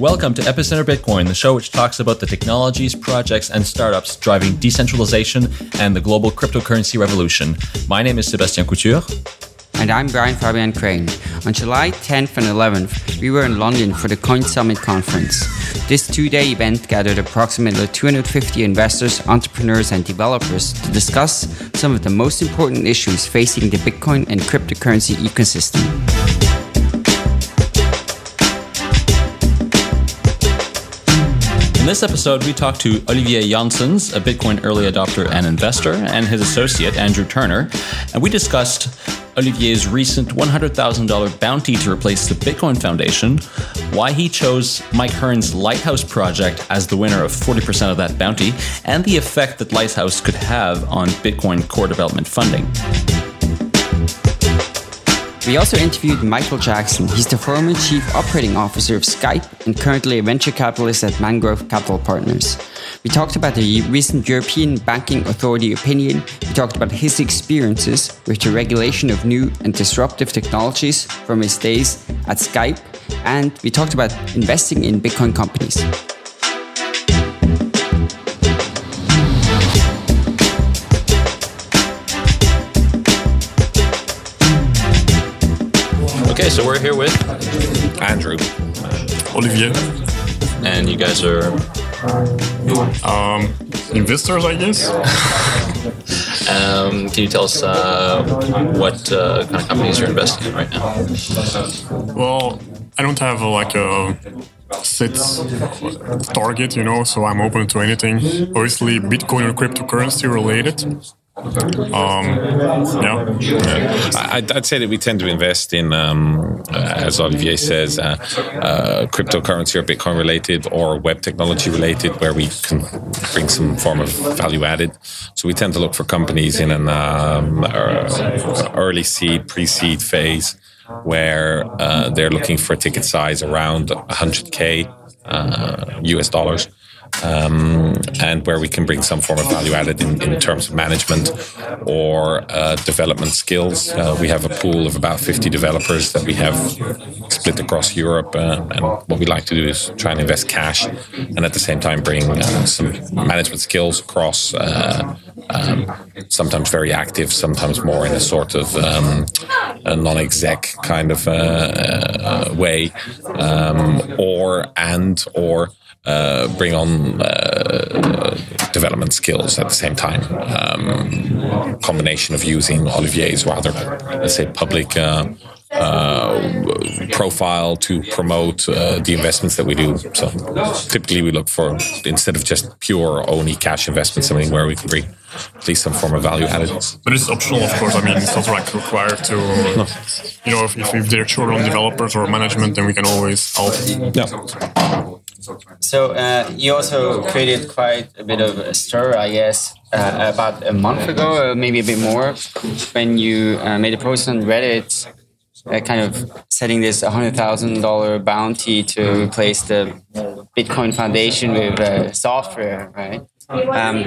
Welcome to Epicenter Bitcoin, the show which talks about the technologies, projects, and startups driving decentralization and the global cryptocurrency revolution. My name is Sebastien Couture. And I'm Brian Fabian Crain. On July 10th and 11th, we were in London for the Coin Summit conference. This two day event gathered approximately 250 investors, entrepreneurs, and developers to discuss some of the most important issues facing the Bitcoin and cryptocurrency ecosystem. In this episode, we talked to Olivier Janssens, a Bitcoin early adopter and investor, and his associate, Andrew Turner, and we discussed Olivier's recent $100,000 bounty to replace the Bitcoin Foundation, why he chose Mike Hearn's Lighthouse project as the winner of 40% of that bounty, and the effect that Lighthouse could have on Bitcoin core development funding. We also interviewed Michael Jackson. He's the former chief operating officer of Skype and currently a venture capitalist at Mangrove Capital Partners. We talked about the recent European Banking Authority opinion. We talked about his experiences with the regulation of new and disruptive technologies from his days at Skype. And we talked about investing in Bitcoin companies. Okay, so we're here with Andrew. Olivier. And you guys are um, investors, I guess. um, can you tell us uh, what uh, kind of companies you're investing in right now? Well, I don't have uh, like a set target, you know, so I'm open to anything. Obviously, Bitcoin or cryptocurrency related. Um, yeah. I'd, I'd, say that we tend to invest in, um, uh, as Olivier says, uh, uh, cryptocurrency or Bitcoin related or web technology related, where we can bring some form of value added. So we tend to look for companies in an um, early seed, pre seed phase where uh, they're looking for a ticket size around 100K US uh, dollars um, and where we can bring some form of value added in, in terms of management or uh, development skills. Uh, we have a pool of about 50 developers that we have split across Europe, uh, and what we like to do is try and invest cash and at the same time bring uh, some management skills across. Uh, um, sometimes very active, sometimes more in a sort of um, a non-exec kind of uh, way, um, or and or uh, bring on uh, development skills at the same time. Um, combination of using Olivier's rather, let's say, public uh, uh, profile to promote uh, the investments that we do. So typically we look for instead of just pure only cash investment, something where we can bring at least some form of value added. But it's optional, of course. I mean, it's not like required to, no. you know, if, if they're short on developers or management, then we can always help. Yeah. So uh, you also created quite a bit of a stir, I guess, uh, about a month ago, or maybe a bit more, when you uh, made a post on Reddit uh, kind of setting this $100,000 bounty to replace the Bitcoin Foundation with uh, software, right? Um,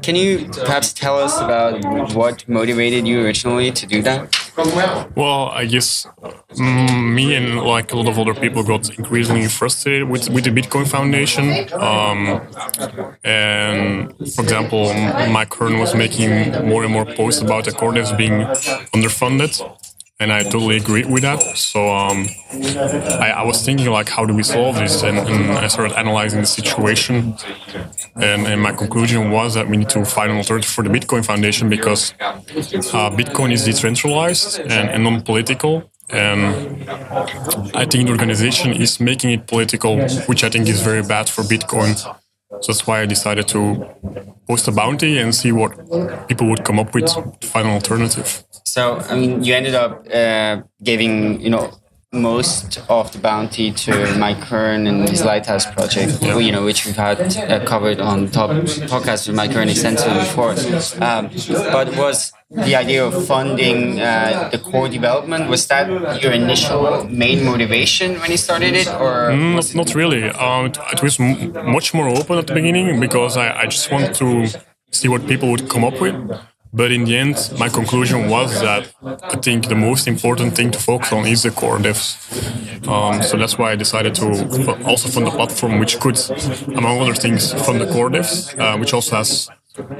can you perhaps tell us about what motivated you originally to do that? Well, I guess um, me and like a lot of other people got increasingly frustrated with, with the Bitcoin Foundation. Um, and for example, Mike Hearn was making more and more posts about the core being underfunded and I totally agree with that. So um, I, I, was thinking like, how do we solve this? And, and I started analyzing the situation, and, and, my conclusion was that we need to find an alternative for the Bitcoin Foundation because uh, Bitcoin is decentralized and, and non-political. And I think the organization is making it political, which I think is very bad for Bitcoin. So that's why I decided to post a bounty and see what people would come up with to find an alternative. So, I mean, you ended up uh, giving, you know, most of the bounty to Mike Hearn and his Lighthouse project, yeah. you know, which we've had uh, covered on top podcast with Mike Hearn extensively before. Um, but was the idea of funding uh, the core development was that your initial main motivation when you started it, or mm, not, not really? Um, it, it, was much more open at the beginning because I, I just want to see what people would come up with But in the end, my conclusion was that I think the most important thing to focus on is the core devs. Um, so that's why I decided to also fund a platform which could, among other things, fund the core devs, uh, which also has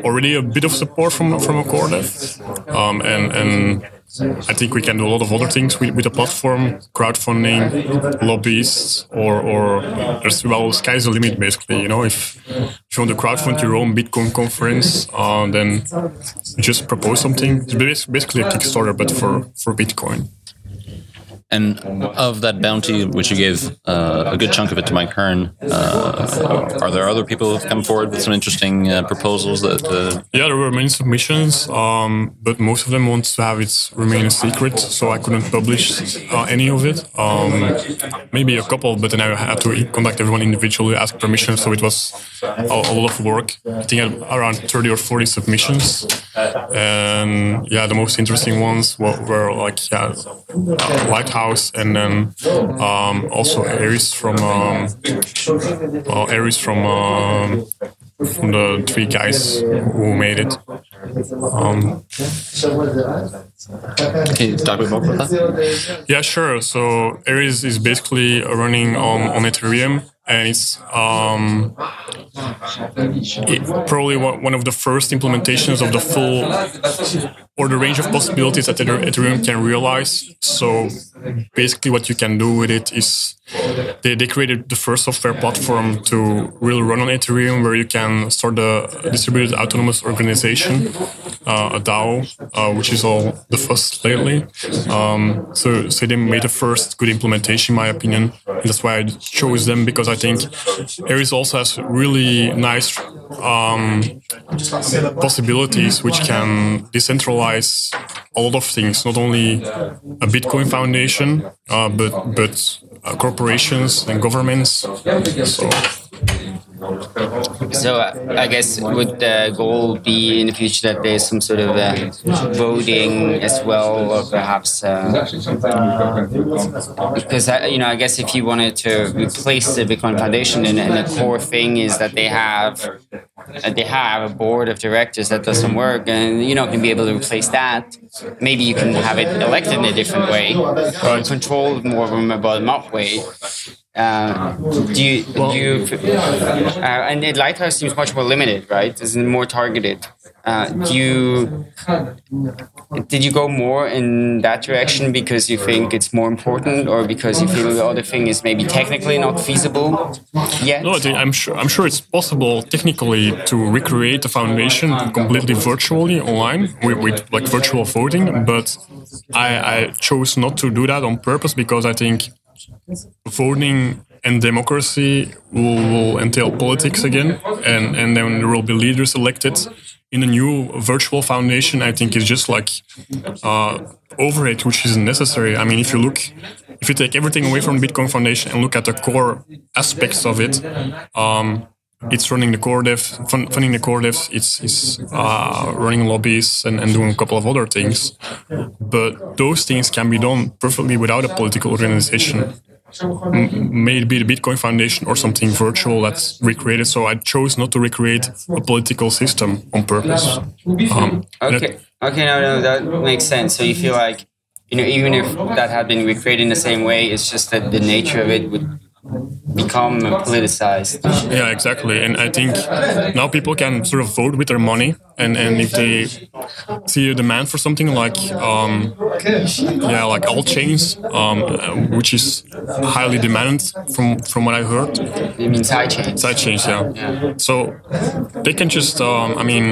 already a bit of support from from a core dev, um, and and I think we can do a lot of other things with, with the platform, crowdfunding, lobbyists, or, or there's, well, sky's the limit basically. You know, if, if you want to crowdfund your own Bitcoin conference, uh, then just propose something. It's basically a Kickstarter, but for, for Bitcoin. And of that bounty, which you gave uh, a good chunk of it to Mike Hearn, uh, are there other people who have come forward with some interesting uh, proposals? That uh, yeah, there were many submissions, um, but most of them want to have it remain a secret, so I couldn't publish uh, any of it. Um, maybe a couple, but then I had to contact everyone individually, ask permission, so it was a, a lot of work. I think around thirty or forty submissions, and yeah, the most interesting ones were, were like yeah, Lighthouse house, and then um, also Aries from um, well, Aries from um, from the three guys who made it. Um, Can you talk a bit more about that? Yeah, sure. So Aries is basically running on, on Ethereum and it's um, it, probably one of the first implementations of the full or the range of possibilities that Ethereum can realize. So basically, what you can do with it is they, they created the first software platform to really run on Ethereum, where you can start a distributed autonomous organization, uh, a DAO, uh, which is all the fuss lately. Um, so, so they made the first good implementation, in my opinion. And that's why I chose them because I think Aries also has really nice um, possibilities, which can decentralize a lot of things, not only a Bitcoin Foundation, uh, but but uh, corporations and governments. So. So uh, I guess would the goal be in the future that there's some sort of uh, voting as well, or perhaps uh, because I, you know I guess if you wanted to replace the Bitcoin Foundation, and, and the core thing is that they have uh, they have a board of directors that does some work, and you know can be able to replace that. Maybe you can have it elected in a different way, or controlled more from a bottom-up way. Uh, do you, do you uh, and the lighthouse seems much more limited, right? It's more targeted. Uh, do you did you go more in that direction because you think it's more important, or because you feel the other thing is maybe technically not feasible yet? No, I'm sure I'm sure it's possible technically to recreate the foundation completely virtually online with, with like virtual voting, but I, I chose not to do that on purpose because I think voting and democracy will, will, entail politics again, and, and then there will be leaders elected in a new virtual foundation. I think is just like uh, overhead, which isn't necessary. I mean, if you look, if you take everything away from Bitcoin Foundation and look at the core aspects of it, um, it's running the core dev, funding the core devs. It's, it's uh, running lobbies and, and doing a couple of other things. But those things can be done perfectly without a political organization maybe the Bitcoin Foundation or something virtual that's recreated. So I chose not to recreate a political system on purpose. Um, okay. Okay. No, no, that makes sense. So you feel like, you know, even if that had been recreated in the same way, it's just that the nature of it would become politicized. Yeah, exactly. And I think now people can sort of vote with their money, and, and if they see a demand for something like um, yeah, like alt chains, um, which is highly demanded from from what I heard. You mean side chains? Side chains, yeah. yeah. So they can just, um, I mean,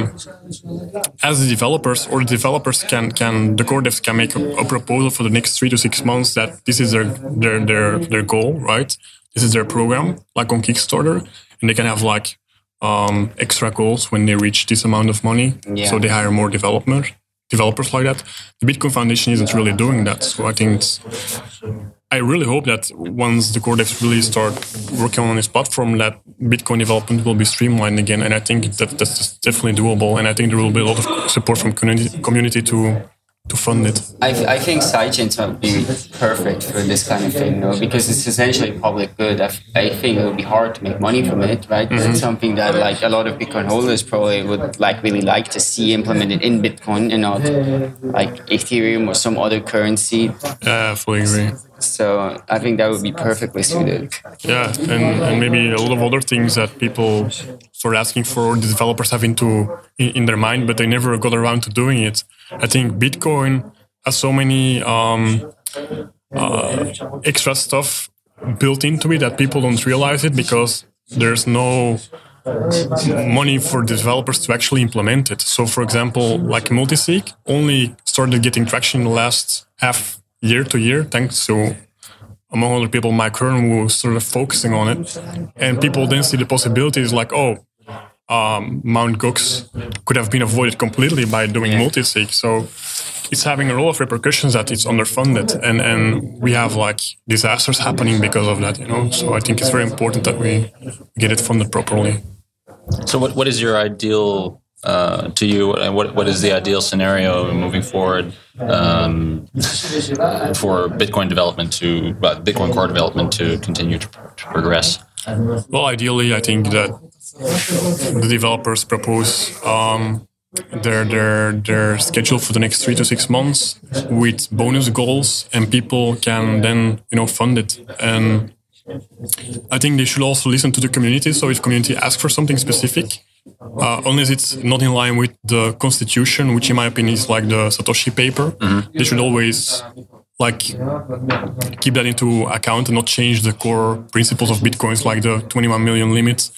as the developers or the developers can can the core devs can make a, a proposal for the next three to six months that this is their their their their goal, right? this is their program, like on Kickstarter, and they can have like um, extra goals when they reach this amount of money. Yeah. So they hire more developers, developers like that. The Bitcoin Foundation isn't really doing that. So I think I really hope that once the core devs really start working on this platform, that Bitcoin development will be streamlined again. And I think that that's definitely doable. And I think there will be a lot of support from community, community to to fund it. I, I think sidechains would be perfect for this kind of thing, no? because it's essentially public good. I, I think it would be hard to make money from it, right? Mm-hmm. It's something that like a lot of Bitcoin holders probably would like really like to see implemented in Bitcoin and not like Ethereum or some other currency. Yeah, I fully agree. So I think that would be perfectly suited. Yeah, and, and maybe a lot of other things that people start asking for, the developers have into in, their mind, but they never got around to doing it. I think Bitcoin has so many um, uh, extra stuff built into it that people don't realize it because there's no money for developers to actually implement it. So, for example, like multisig only started getting traction in the last half year to year, thanks to among other people, Mike Hearn, who was sort of focusing on it. And people then see the possibilities like, oh, um, Mount Gox could have been avoided completely by doing yeah. multisig. So it's having a lot of repercussions that it's underfunded, and and we have like disasters happening because of that. You know, so I think it's very important that we get it funded properly. So what what is your ideal uh, to you? And what what is the ideal scenario moving forward um, for Bitcoin development to uh, Bitcoin core development to continue to, to progress? Well, ideally, I think that the developers propose um, their their their schedule for the next three to six months with bonus goals, and people can then you know fund it. And I think they should also listen to the community. So if community asks for something specific, uh, unless it's not in line with the constitution, which in my opinion is like the Satoshi paper, mm-hmm. they should always like keep that into account and not change the core principles of bitcoins like the 21 million limit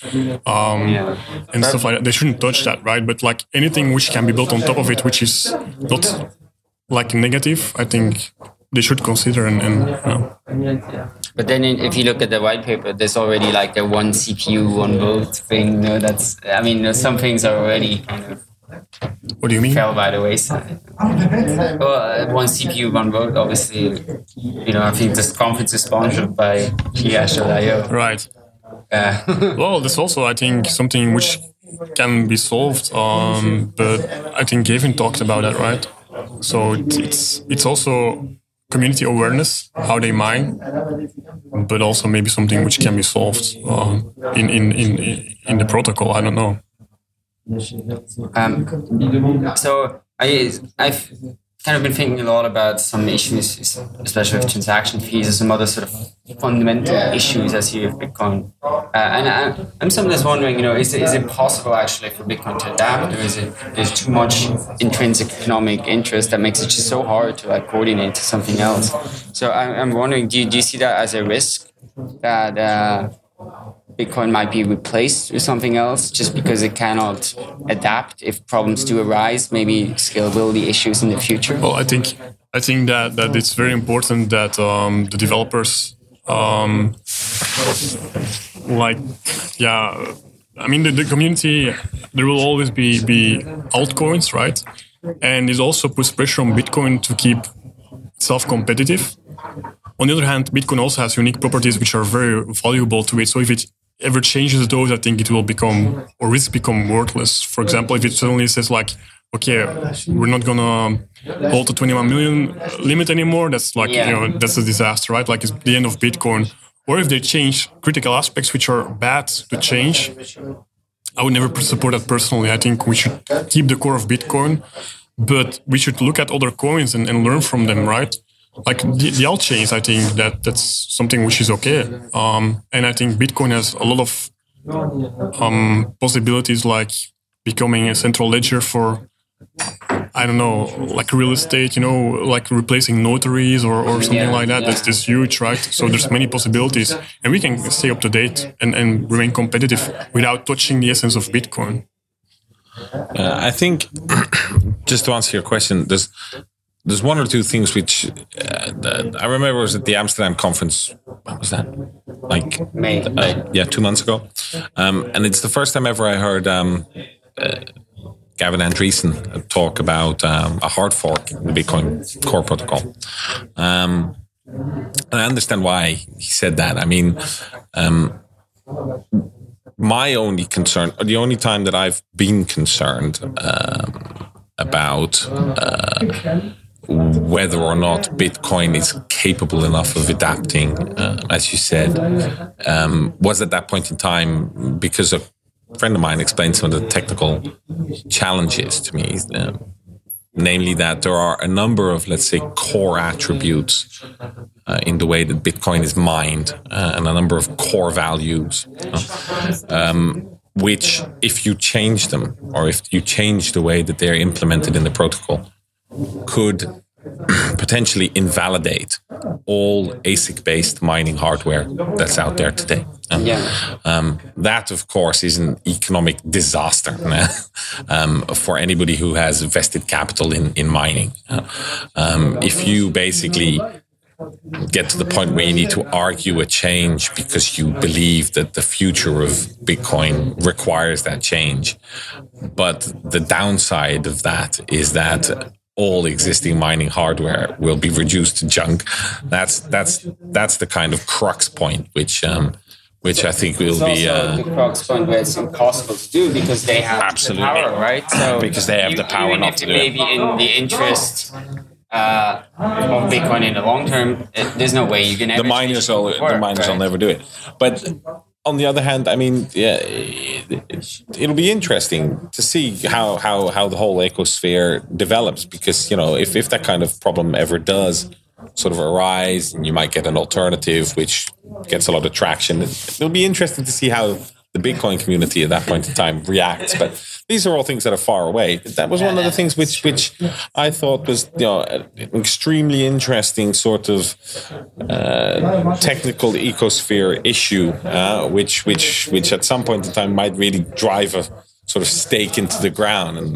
um, and stuff like that. They shouldn't touch that right? But like anything which can be built on top of it which is not like negative i think they should consider and, and you know. but then if you look at the white paper there's already like the one cpu one vote thing no that's i mean some things are already kind of what do you mean? Fell by the wayside. Well, one CPU, one vote. Obviously, you know, I think this conference is sponsored by Ghash.io. Right. Uh, well, there's also, I think, something which can be solved. Um, but I think Gavin talked about that, right? So it's it's also community awareness, how they mine, but also maybe something which can be solved uh, in, in in in the protocol. I don't know. Um, so I, I've kind of been thinking a lot about some issues, especially with transaction fees and some other sort of fundamental issues as you have Bitcoin. Uh, and I, I'm sometimes wondering, you know, is it, is it possible actually for Bitcoin to adapt, or is it there's too much intrinsic economic interest that makes it just so hard to like coordinate to something else? So I, I'm wondering, do you, do you see that as a risk that uh, Bitcoin might be replaced with something else just because it cannot adapt if problems do arise, maybe scalability issues in the future? Well, I think I think that that it's very important that um, the developers um, like yeah I mean the, the community there will always be be altcoins right and it also puts pressure on Bitcoin to keep self competitive on the other hand, Bitcoin also has unique properties which are very valuable to it. So if it ever changes those, I think it will become or risk become worthless. For example, if it suddenly says like, okay, we're not gonna hold the 21 million limit anymore, that's like yeah. you know that's a disaster, right? Like it's the end of Bitcoin. Or if they change critical aspects which are bad to change, I would never support that personally. I think we should keep the core of Bitcoin, but we should look at other coins and, and learn from them, right? Like the, the alt chains, I think that that's something which is okay. Um, and I think Bitcoin has a lot of um, possibilities, like becoming a central ledger for I don't know, like real estate, you know, like replacing notaries or, or something yeah, like that. Yeah. That's this huge, right? So there's many possibilities, and we can stay up to date and, and remain competitive without touching the essence of Bitcoin. Uh, I think, just to answer your question, there's there's one or two things which uh, I remember was at the Amsterdam conference. What was that? Like May. Uh, yeah, two months ago. Um, and it's the first time ever I heard um, uh, Gavin Andresen talk about um, a hard fork in the Bitcoin core protocol. Um, and I understand why he said that. I mean, um, my only concern, or the only time that I've been concerned um, about uh, whether or not Bitcoin is capable enough of adapting, uh, as you said, um, was at that point in time because a friend of mine explained some of the technical challenges to me. Uh, namely, that there are a number of, let's say, core attributes uh, in the way that Bitcoin is mined uh, and a number of core values. Um, which, if you change them or if you change the way that they're implemented in the protocol, could potentially invalidate all ASIC based mining hardware that's out there today. yeah. Um, that, of course, is an economic disaster um, for anybody who has vested capital in, in mining. Um, if you basically get to the point where you need to argue a change because you believe that the future of Bitcoin requires that change. But the downside of that is that all existing mining hardware will be reduced to junk. That's that's that's the kind of crux point which um, which I think will be uh, the crux point where it's impossible to do because they have Absolutely. the power, right? So Because they have the power not to it do may it. be in the interest uh, of Bitcoin in the long term, it, there's no way you can ever the miners will the miners will never do it. But on the other hand, I mean, yeah, it, it'll be interesting to see how how how the whole ecosphere develops because you know if if that kind of problem ever does sort of arise and you might get an alternative which gets a lot of traction it'll be interesting to see how the bitcoin community at that point in time reacts. But these are all things that are far away that was one of the things which which i thought was you know an extremely interesting sort of uh, technical ecosphere issue uh, which which which at some point in time might really drive a sort of stake into the ground and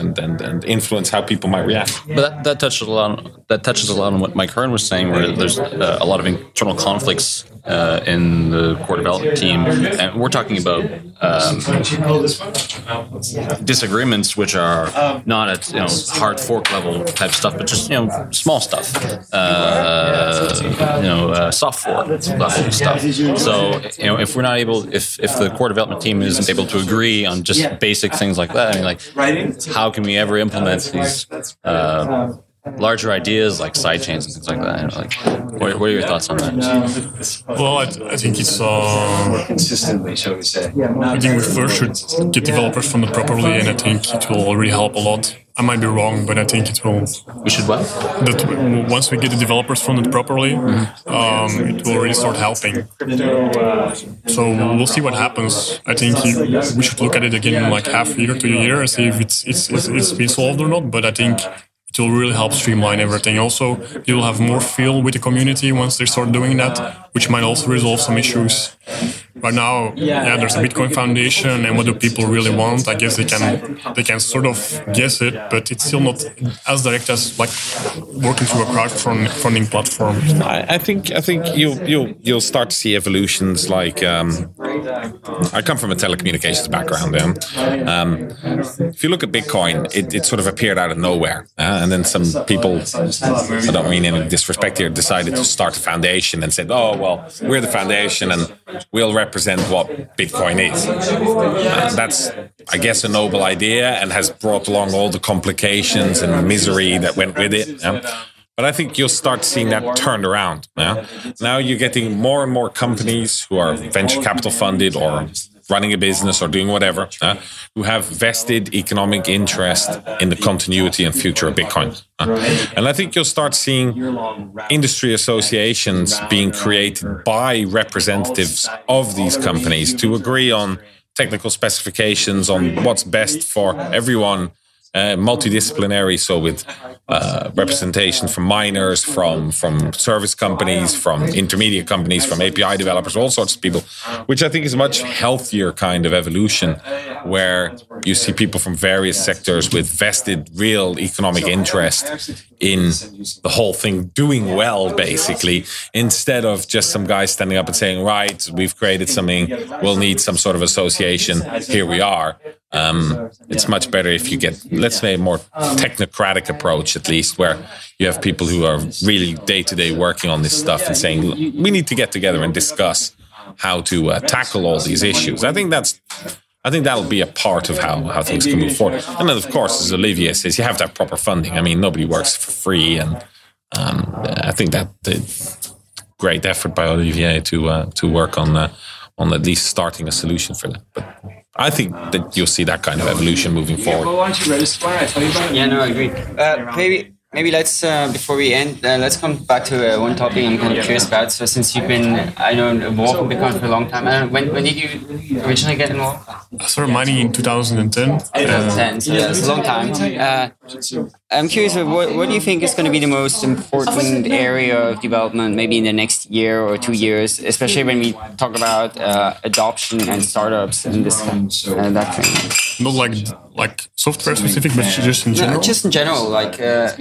and, and, and influence how people might react But that, that touches a lot. On, that touches a lot on what Mike Hearn was saying, where there's uh, a lot of internal conflicts uh, in the core development team, and we're talking about um, disagreements, which are not at you know hard fork level type stuff, but just you know small stuff, uh, you know uh, soft fork level stuff. So you know if we're not able, if if the core development team isn't able to agree on just basic things like that, I mean like how can we ever implement these? Uh, larger ideas like sidechains and things like that. Like, what, what are your thoughts on that? Well, I, I think it's. Uh, consistently, shall we say? I think we first should get developers funded properly, and I think it will really help a lot. I might be wrong, but I think it will. We should what? That once we get the developers funded properly, um, it will really start helping. So we'll see what happens. I think we should look at it again in like half a year to a year and see if it's it's it's, it's been solved or not. But I think it will really help streamline everything. Also, you'll have more feel with the community once they start doing that, which might also resolve some issues. Right now, yeah, there's a Bitcoin Foundation, and what do people really want? I guess they can they can sort of guess it, but it's still not as direct as like working through a crowdfunding platform. I, think I think you'll you'll you'll start to see evolutions like um, I come from a telecommunications background. Yeah? Um, if you look at Bitcoin, it, it sort of appeared out of nowhere, uh, and then some people, I don't mean any disrespect here, decided to start a foundation and said, "Oh well, we're the foundation and we'll represent what Bitcoin is." Uh, that's, I guess, a noble idea and has brought along all the complications and misery that went with it. yeah? But I think you'll start seeing that turned around. Yeah? Now you're getting more and more companies who are venture capital funded or running a business or doing whatever, uh, who have vested economic interest in the continuity and future of Bitcoin. uh. And I think you'll start seeing industry associations being created by representatives of these companies to agree on technical specifications on what's best for everyone uh, multidisciplinary, so with uh, representation from miners, from from service companies, from intermediate companies, from API developers, all sorts of people, which I think is a much healthier kind of evolution, where you see people from various sectors with vested real economic interest in the whole thing doing well, basically, instead of just some guy standing up and saying, "Right, we've created something, we'll need some sort of association. Here we are." Um, it's much better if you get, let's say, a more technocratic approach, at least, where you have people who are really day to day working on this stuff and saying, we need to get together and discuss how to uh, tackle all these issues. I think that's. I think that'll be a part of how, how things can move forward. And then, of course, as Olivier says, you have to have proper funding. I mean, nobody works for free, and um, I think that the great effort by Olivier to uh, to work on uh, on at least starting a solution for that. But I think that you'll see that kind of evolution moving forward. Yeah, no, I agree. Uh, maybe maybe let's uh, before we end, uh, let's come back to uh, one topic I'm kind of curious about. So since you've been, I know, involved in Bitcoin for a long time, uh, when when did you originally get involved? I started mining in 2010. 2010, so yeah, it's a long time. I'm curious, uh, what, what do you think is going to be the most important area of development, maybe in the next year or two years, especially when we talk about uh, adoption and startups and this uh, that thing? Not like like software specific, but just in general. No, just in general, like uh,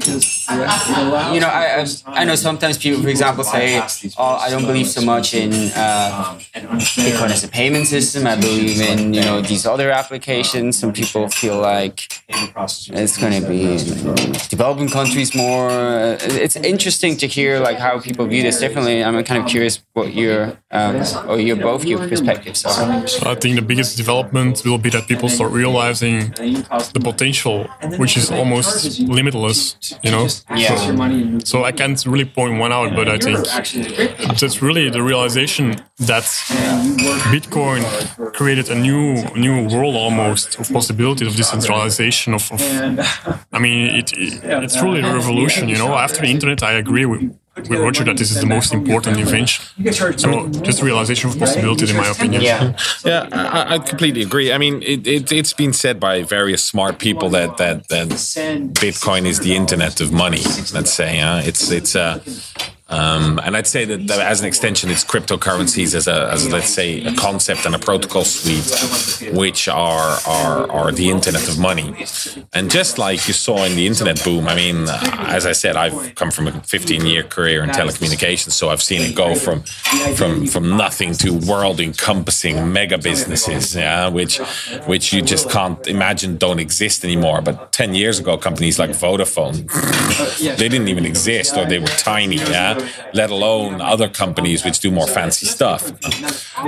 you know, I, I I know sometimes people, for example, say, "Oh, I don't believe so much in uh, Bitcoin as a payment system. I believe in you know these other applications." Some people feel like it's going to be developing countries more. Uh, It's interesting to hear like how people view this differently. I'm kind of curious what your um, or your both your perspectives are. I think the biggest development will be that people start realizing the potential, which is almost limitless. You know. Yeah. So, so I can't really point one out, but I think that's really the realization that Bitcoin created a new new world almost of possibilities of decentralization. Of, of I mean, it, it it's really a revolution. You know, after the internet, I agree with. Roger, that this is the most important invention. So, just realization of possibilities, in my opinion. Yeah. Yeah, I, I completely agree. I mean, it, it, it's been said by various smart people that, that, that Bitcoin is the internet of money. Let's say, uh, it's it's uh, um, and I'd say that, that as an extension, it's cryptocurrencies as a, as let's say, a concept and a protocol suite, which are are are the internet of money. And just like you saw in the internet boom, I mean, as I said, I've come from a 15 year career in telecommunications, so I've seen it go from from from nothing to world encompassing mega businesses, yeah, which which you just can't imagine don't exist anymore. But 10 years ago, companies like Vodafone, they didn't even exist, or they were tiny, yeah. Let alone other companies which do more fancy stuff.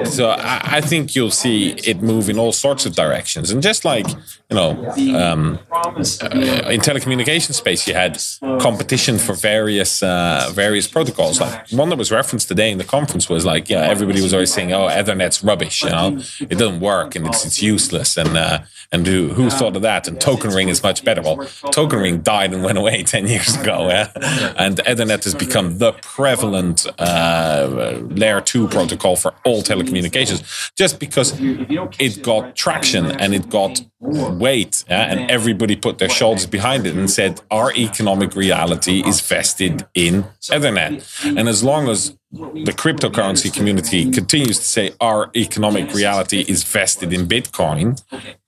So I, I think you'll see it move in all sorts of directions, and just like you know, um, uh, in telecommunication space, you had competition for various uh, various protocols. Like one that was referenced today in the conference was like, yeah, everybody was always saying, "Oh, Ethernet's rubbish," you know, it doesn't work and it's it's useless, and uh, and who, who thought of that? And Token Ring is much better. Well, Token Ring died and went away ten years ago, yeah? and Ethernet has become the prevalent uh, layer two protocol for all telecommunications, just because it got traction and it got weight, and everybody put their shoulders behind it and said, our economic reality is vested in Ethernet. And as long as the cryptocurrency community continues to say our economic reality is vested in Bitcoin,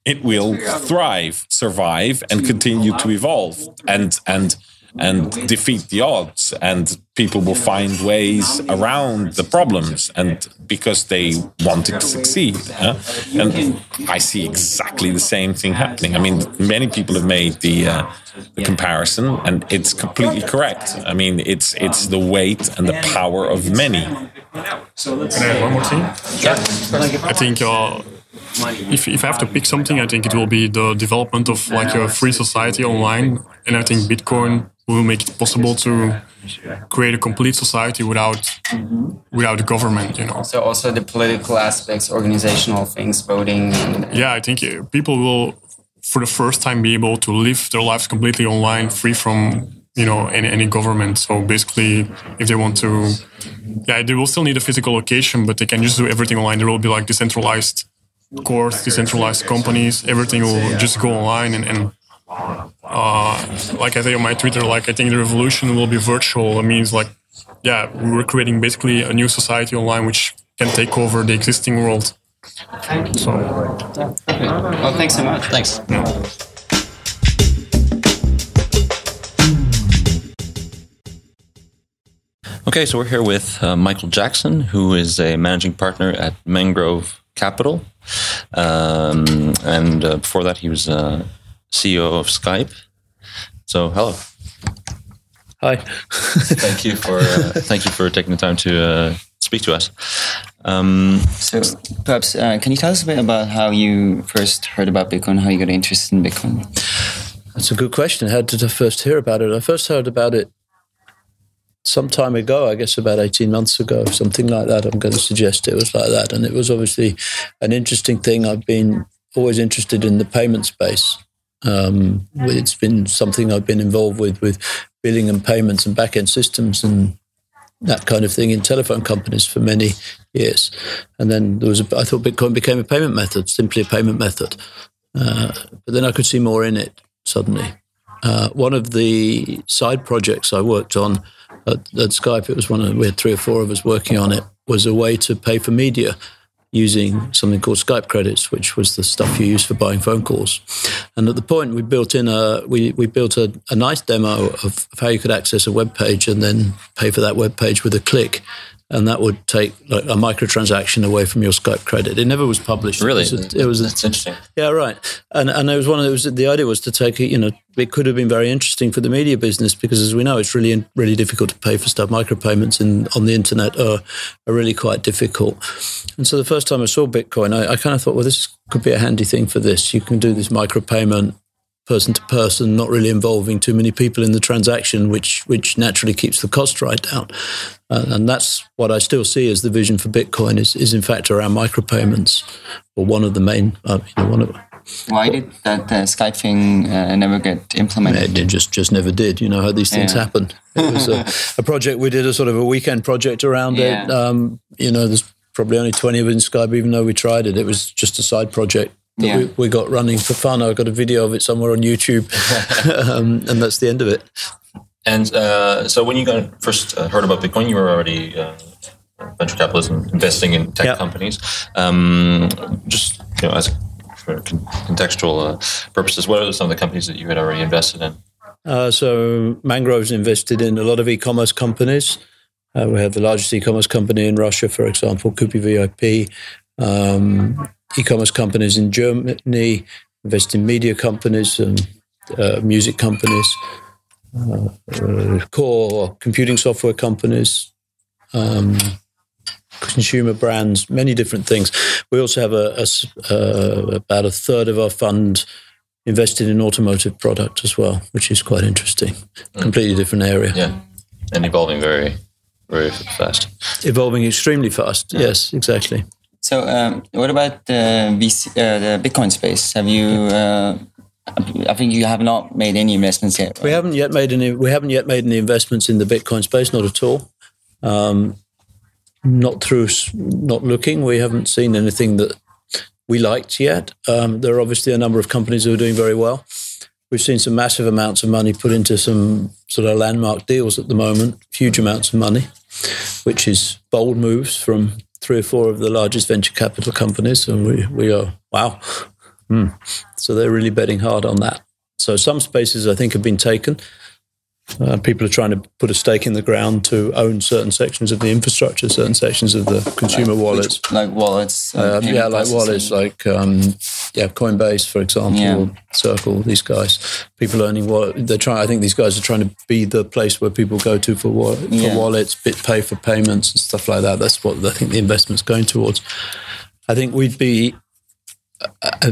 it will thrive, survive, and continue to evolve and and and defeat the odds and people will find ways around the problems and because they want it to succeed yeah? and i see exactly the same thing happening i mean many people have made the uh, the comparison and it's completely correct i mean it's it's the weight and the power of many Can I add one more thing? I think uh, if, if I have to pick something, I think it will be the development of like a free society online, and I think Bitcoin will make it possible to create a complete society without without the government. You know. So also the political aspects, organizational things, voting. And, Yeah, I think uh, people will, for the first time, be able to live their lives completely online, free from you know any, any government. So basically, if they want to, yeah, they will still need a physical location, but they can just do everything online. There will be like decentralized courts, decentralized companies. Everything will just go online and. and uh, like I say on my Twitter, like I think the revolution will be virtual. It means like, yeah, we're creating basically a new society online which can take over the existing world. Thank So well, thanks so much. Thanks. Okay, so we're here with uh, Michael Jackson, who is a managing partner at Mangrove Capital. Um, and uh, before that, he was uh, CEO of Skype. So, hello. Hi. thank you for uh, thank you for taking the time to uh, speak to us. Um, so perhaps uh, can you tell us a bit about how you first heard about Bitcoin, how you got interested in Bitcoin? That's a good question. How did I first hear about it? I first heard about it some time ago, I guess about 18 months ago, something like that. I'm going to suggest it was like that. And it was obviously an interesting thing. I've been always interested in the payment space. Um, it's been something I've been involved with, with billing and payments and back end systems and that kind of thing in telephone companies for many years. And then there was, a, I thought Bitcoin became a payment method, simply a payment method. Uh, but then I could see more in it suddenly. Uh, one of the side projects I worked on at, at Skype, it was one of, we had three or four of us working on it, was a way to pay for media using something called Skype credits, which was the stuff you use for buying phone calls. And at the point, we built in a we, we built a, a nice demo of, of, how you could access a web page and then pay for that web page with a click and that would take like a microtransaction away from your Skype credit. It never was published. Really, it was, a, it was that's a, interesting. Yeah, right. And and it was one of those. The idea was to take it. You know, it could have been very interesting for the media business because, as we know, it's really really difficult to pay for stuff. Micropayments in on the internet are are really quite difficult. And so the first time I saw Bitcoin, I, I kind of thought, well, this could be a handy thing for this. You can do this micropayment person to person, not really involving too many people in the transaction, which which naturally keeps the cost right down. Uh, and that's what I still see as the vision for Bitcoin is is in fact around micropayments, or one of the main, uh, you know, one of. Why did that uh, Skype thing uh, never get implemented? It just just never did. You know how these things yeah. happen. It was a, a, project we did a sort of a weekend project around yeah. it. Um, you know, there's probably only 20 of us in Skype, even though we tried it. It was just a side project that yeah. we, we, got running for fun. I've got a video of it somewhere on YouTube, um, and that's the end of it. And uh, so, when you got first uh, heard about Bitcoin, you were already uh, venture capitalism, investing in tech companies. Um, just you know, as for contextual uh, purposes, what are some of the companies that you had already invested in? Uh, so, Mangrove's invested in a lot of e-commerce companies. Uh, we have the largest e-commerce company in Russia, for example, Kupi VIP. Um, e-commerce companies in Germany, invest in media companies and uh, music companies, uh, uh, core computing software companies, um, consumer brands, many different things. We also have a, a, uh, about a third of our fund invested in automotive product as well, which is quite interesting. Mm. Completely different area. Yeah, and evolving very, very fast. Evolving extremely fast. Yeah. Yes, exactly. So, um, what about the, VC, uh, the Bitcoin space? Have you? Uh, I think you have not made any investments yet. Right? We haven't yet made any. We haven't yet made any investments in the Bitcoin space. Not at all. Um, not through not looking. We haven't seen anything that we liked yet. Um, there are obviously a number of companies who are doing very well. We've seen some massive amounts of money put into some sort of landmark deals at the moment, huge amounts of money, which is bold moves from three or four of the largest venture capital companies, and we we are wow. Mm. So they're really betting hard on that. So some spaces I think have been taken. Uh, people are trying to put a stake in the ground to own certain sections of the infrastructure, certain sections of the consumer like, wallets, which, like wallets. Uh, yeah, like wallets, like um, yeah, Coinbase, for example, yeah. Circle. These guys, people earning wallet. They're trying. I think these guys are trying to be the place where people go to for, wallet, for yeah. wallets, BitPay for payments and stuff like that. That's what I think the investment's going towards. I think we'd be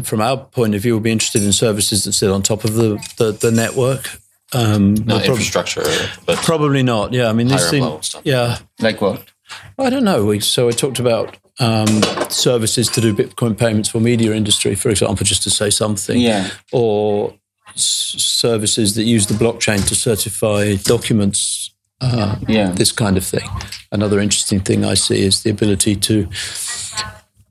from our point of view, we'd be interested in services that sit on top of the, the, the network. Um, not prob- infrastructure, but probably not. Yeah, I mean, these things. Yeah, like what? I don't know. We, so I talked about um, services to do Bitcoin payments for media industry, for example, just to say something. Yeah. Or s- services that use the blockchain to certify documents. Uh, yeah. This kind of thing. Another interesting thing I see is the ability to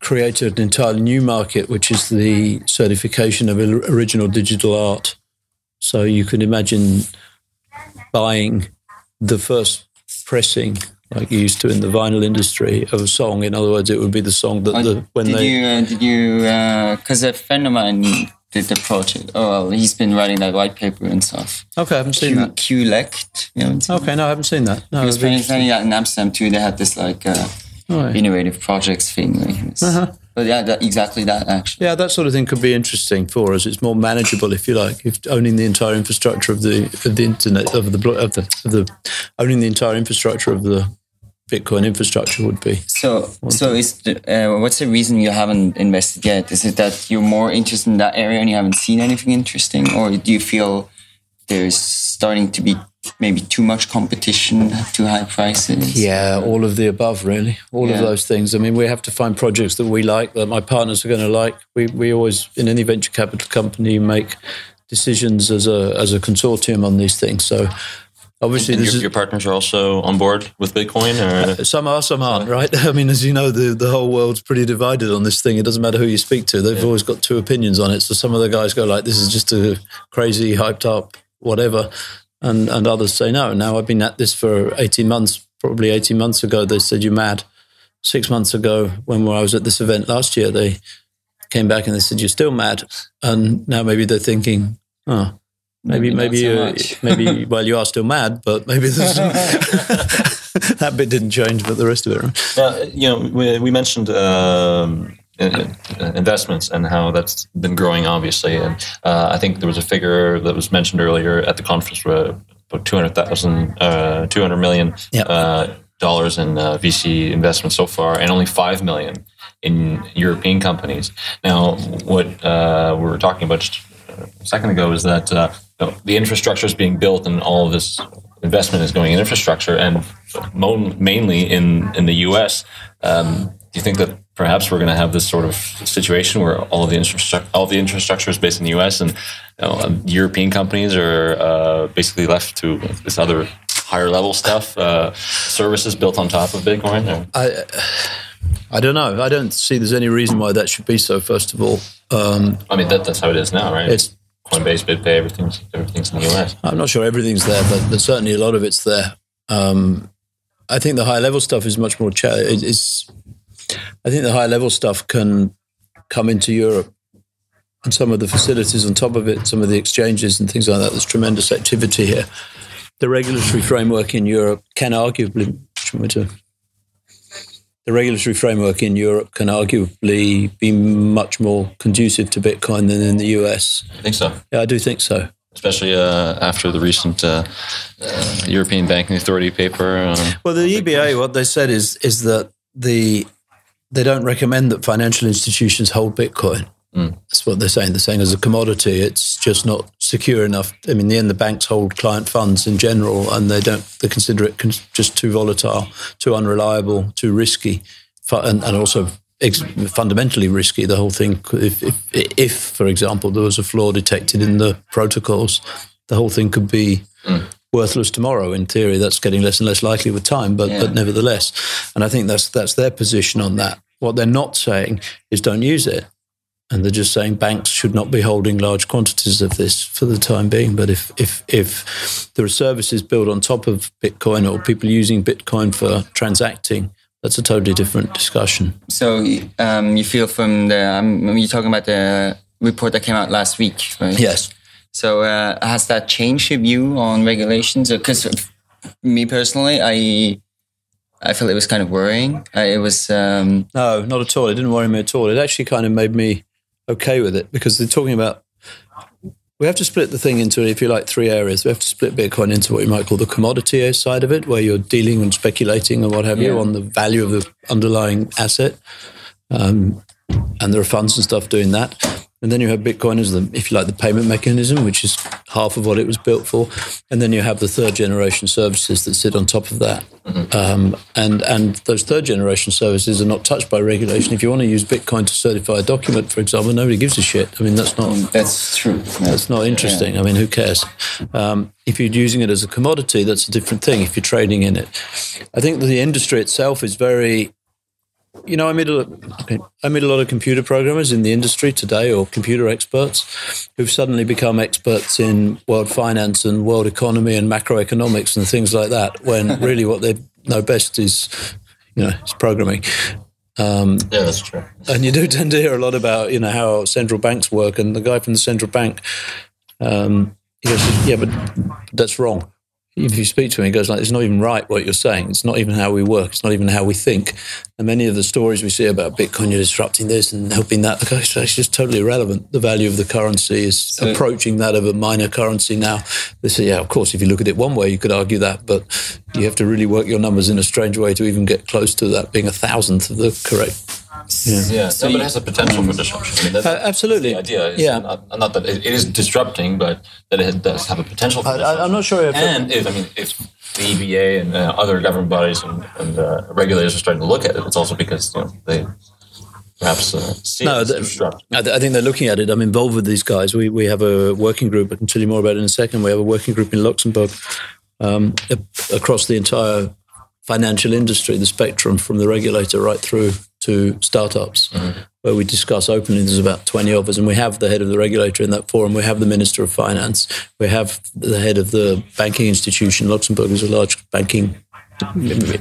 create an entirely new market, which is the certification of original digital art. So you can imagine buying the first pressing like you used to in the vinyl industry of a song. In other words, it would be the song that the, when did they you uh, did you because uh, a friend of mine did the project. Oh well, he's been writing that white paper and stuff. Okay, I haven't seen Q, that. QLect. You know, okay, no, I haven't seen that. No, he was playing that in Amsterdam too. They had this like uh, right. innovative projects thing. Like uh-huh. But yeah, that, exactly that actually. Yeah, that sort of thing could be interesting for us. It's more manageable, if you like, if owning the entire infrastructure of the of the internet of the of the, of the owning the entire infrastructure of the Bitcoin infrastructure would be. So, so is the, uh, what's the reason you haven't invested yet? Is it that you're more interested in that area and you haven't seen anything interesting, or do you feel there's starting to be maybe too much competition, too high prices? Yeah, all of the above, really. All Yeah. of those things. I mean, we have to find projects that we like, that my partners are going to like. We we always in any venture capital company make decisions as a as a consortium on these things. So obviously, And this your, is, your partners are also on board with Bitcoin, or uh, Some are, some aren't, right? I mean, as you know, the, the whole world's pretty divided on this thing. It doesn't matter who you speak to; they've always got two opinions on it. So some of the guys go like, "This is just a crazy, hyped up, whatever," and and others say no. Now I've been at this for eighteen months. Probably eighteen months ago, they said you're mad. Six months ago, when I was at this event last year, they came back and they said you're still mad. And now maybe they're thinking, oh. Maybe, Maybe maybe, so uh, maybe. Well, you are still mad, but maybe there's that bit didn't change, but the rest of it. Right? Uh, you know, we, we mentioned um, in- in- investments and how that's been growing, obviously. And uh, I think there was a figure that was mentioned earlier at the conference where about 200,000, uh, 200 million Yeah. uh, dollars in uh, VC investment so far, and only 5 million in European companies. Now, what uh, we were talking about just a second ago is that uh, you know, the infrastructure is being built and all of this investment is going in infrastructure and mo- mainly in, in the US. Um, do you think that perhaps we're going to have this sort of situation where all of the infrastructure, all the infrastructure is based in the US and you know, um, European companies are uh, basically left to this other higher level stuff, uh, services built on top of Bitcoin? Or? I, I don't know. I don't see there's any reason why that should be so. First of all, um, I mean, that, that's how it is now, right? it's Coinbase, BitPay, everything's everything's in the US. I'm not sure everything's there, but, but certainly a lot of it's there. Um, I think the high level stuff is much more. Cha-. I think the high level stuff can come into Europe, and some of the facilities on top of it, some of the exchanges and things like that. There's tremendous activity here. The regulatory framework in Europe can arguably. do you want me to- The regulatory framework in Europe can arguably be much more conducive to Bitcoin than in the US. I think so. Yeah, I do think so. especially uh, after the recent uh, uh, European Banking Authority paper. Uh, Well, the EBA, what they said is is that the they don't recommend that financial institutions hold Bitcoin. Hmm. That's what they're saying. They're saying as a commodity, it's just not secure enough. I mean, in the end, the banks hold client funds in general, and they don't. They consider it con- just too volatile, too unreliable, too risky, and, and also ex- fundamentally risky. The whole thing. If, if, if, for example, there was a flaw detected in the protocols, the whole thing could be hmm. Worthless tomorrow. In theory, that's getting less and less likely with time, but but nevertheless, and I think that's that's their position on that. What they're not saying is don't use it, and they're just saying banks should not be holding large quantities of this for the time being. But if if if there are services built on top of Bitcoin or people using Bitcoin for transacting, that's a totally different discussion. So um, you feel from the um, you're talking about the report that came out last week, right? Yes. So uh, has that changed your view on regulations? Because me personally, I I feel it was kind of worrying. I, it was um, No, not at all. It didn't worry me at all. It actually kind of made me okay with it because they're talking about. We have to split the thing into, if you like, three areas. We have to split Bitcoin into what you might call the commodity side of it, where you're dealing and speculating and what have you on the value of the underlying asset. Um, and there are funds and stuff doing that. And then you have Bitcoin as the, if you like, the payment mechanism, which is half of what it was built for. And then you have the third generation services that sit on top of that. Um, and and those third generation services are not touched by regulation. If you want to use Bitcoin to certify a document, for example, nobody gives a shit. I mean, that's not that's true. that's not interesting. I mean, who cares? Um, if you're using it as a commodity, that's a different thing. If you're trading in it, I think that the industry itself is very. You know, I meet a I meet a lot of computer programmers in the industry today, or computer experts, who've suddenly become experts in world finance and world economy and macroeconomics and things like that. When really, what they know best is, you know, is programming. yeah, that's true. And you do tend to hear a lot about, you know, how central banks work. And the guy from the central bank, um, he goes, yeah, but that's wrong. If you speak to him, he goes like, "It's not even right what you're saying. It's not even how we work. It's not even how we think." And many of the stories we see about Bitcoin, you're disrupting this and helping that. It's just totally irrelevant. The value of the currency is so, approaching that of a minor currency now. They say, yeah, of course, if you look at it one way, you could argue that, but you have to really work your numbers in a strange way to even get close to that being a thousandth of the correct yeah, yeah. So no, but it has a potential for disruption. I mean, uh, absolutely. The idea is yeah. not, not that it, it is disrupting, but that it does have a potential for I, am not sure if. And if, I mean, if the EBA and uh, other government bodies and, and uh, regulators are starting to look at it, it's also because you know, they perhaps uh, see no, the, I, think they're looking at it. I'm involved with these guys. We, we have a working group. I can tell you more about it in a second. We have a working group in Luxembourg um, across the entire financial industry, the spectrum from the regulator right through to startups, mm-hmm. where we discuss openly. There's about 20 of us, and we have the head of the regulator in that forum. We have the Minister of Finance. We have the head of the banking institution. Luxembourg is a large banking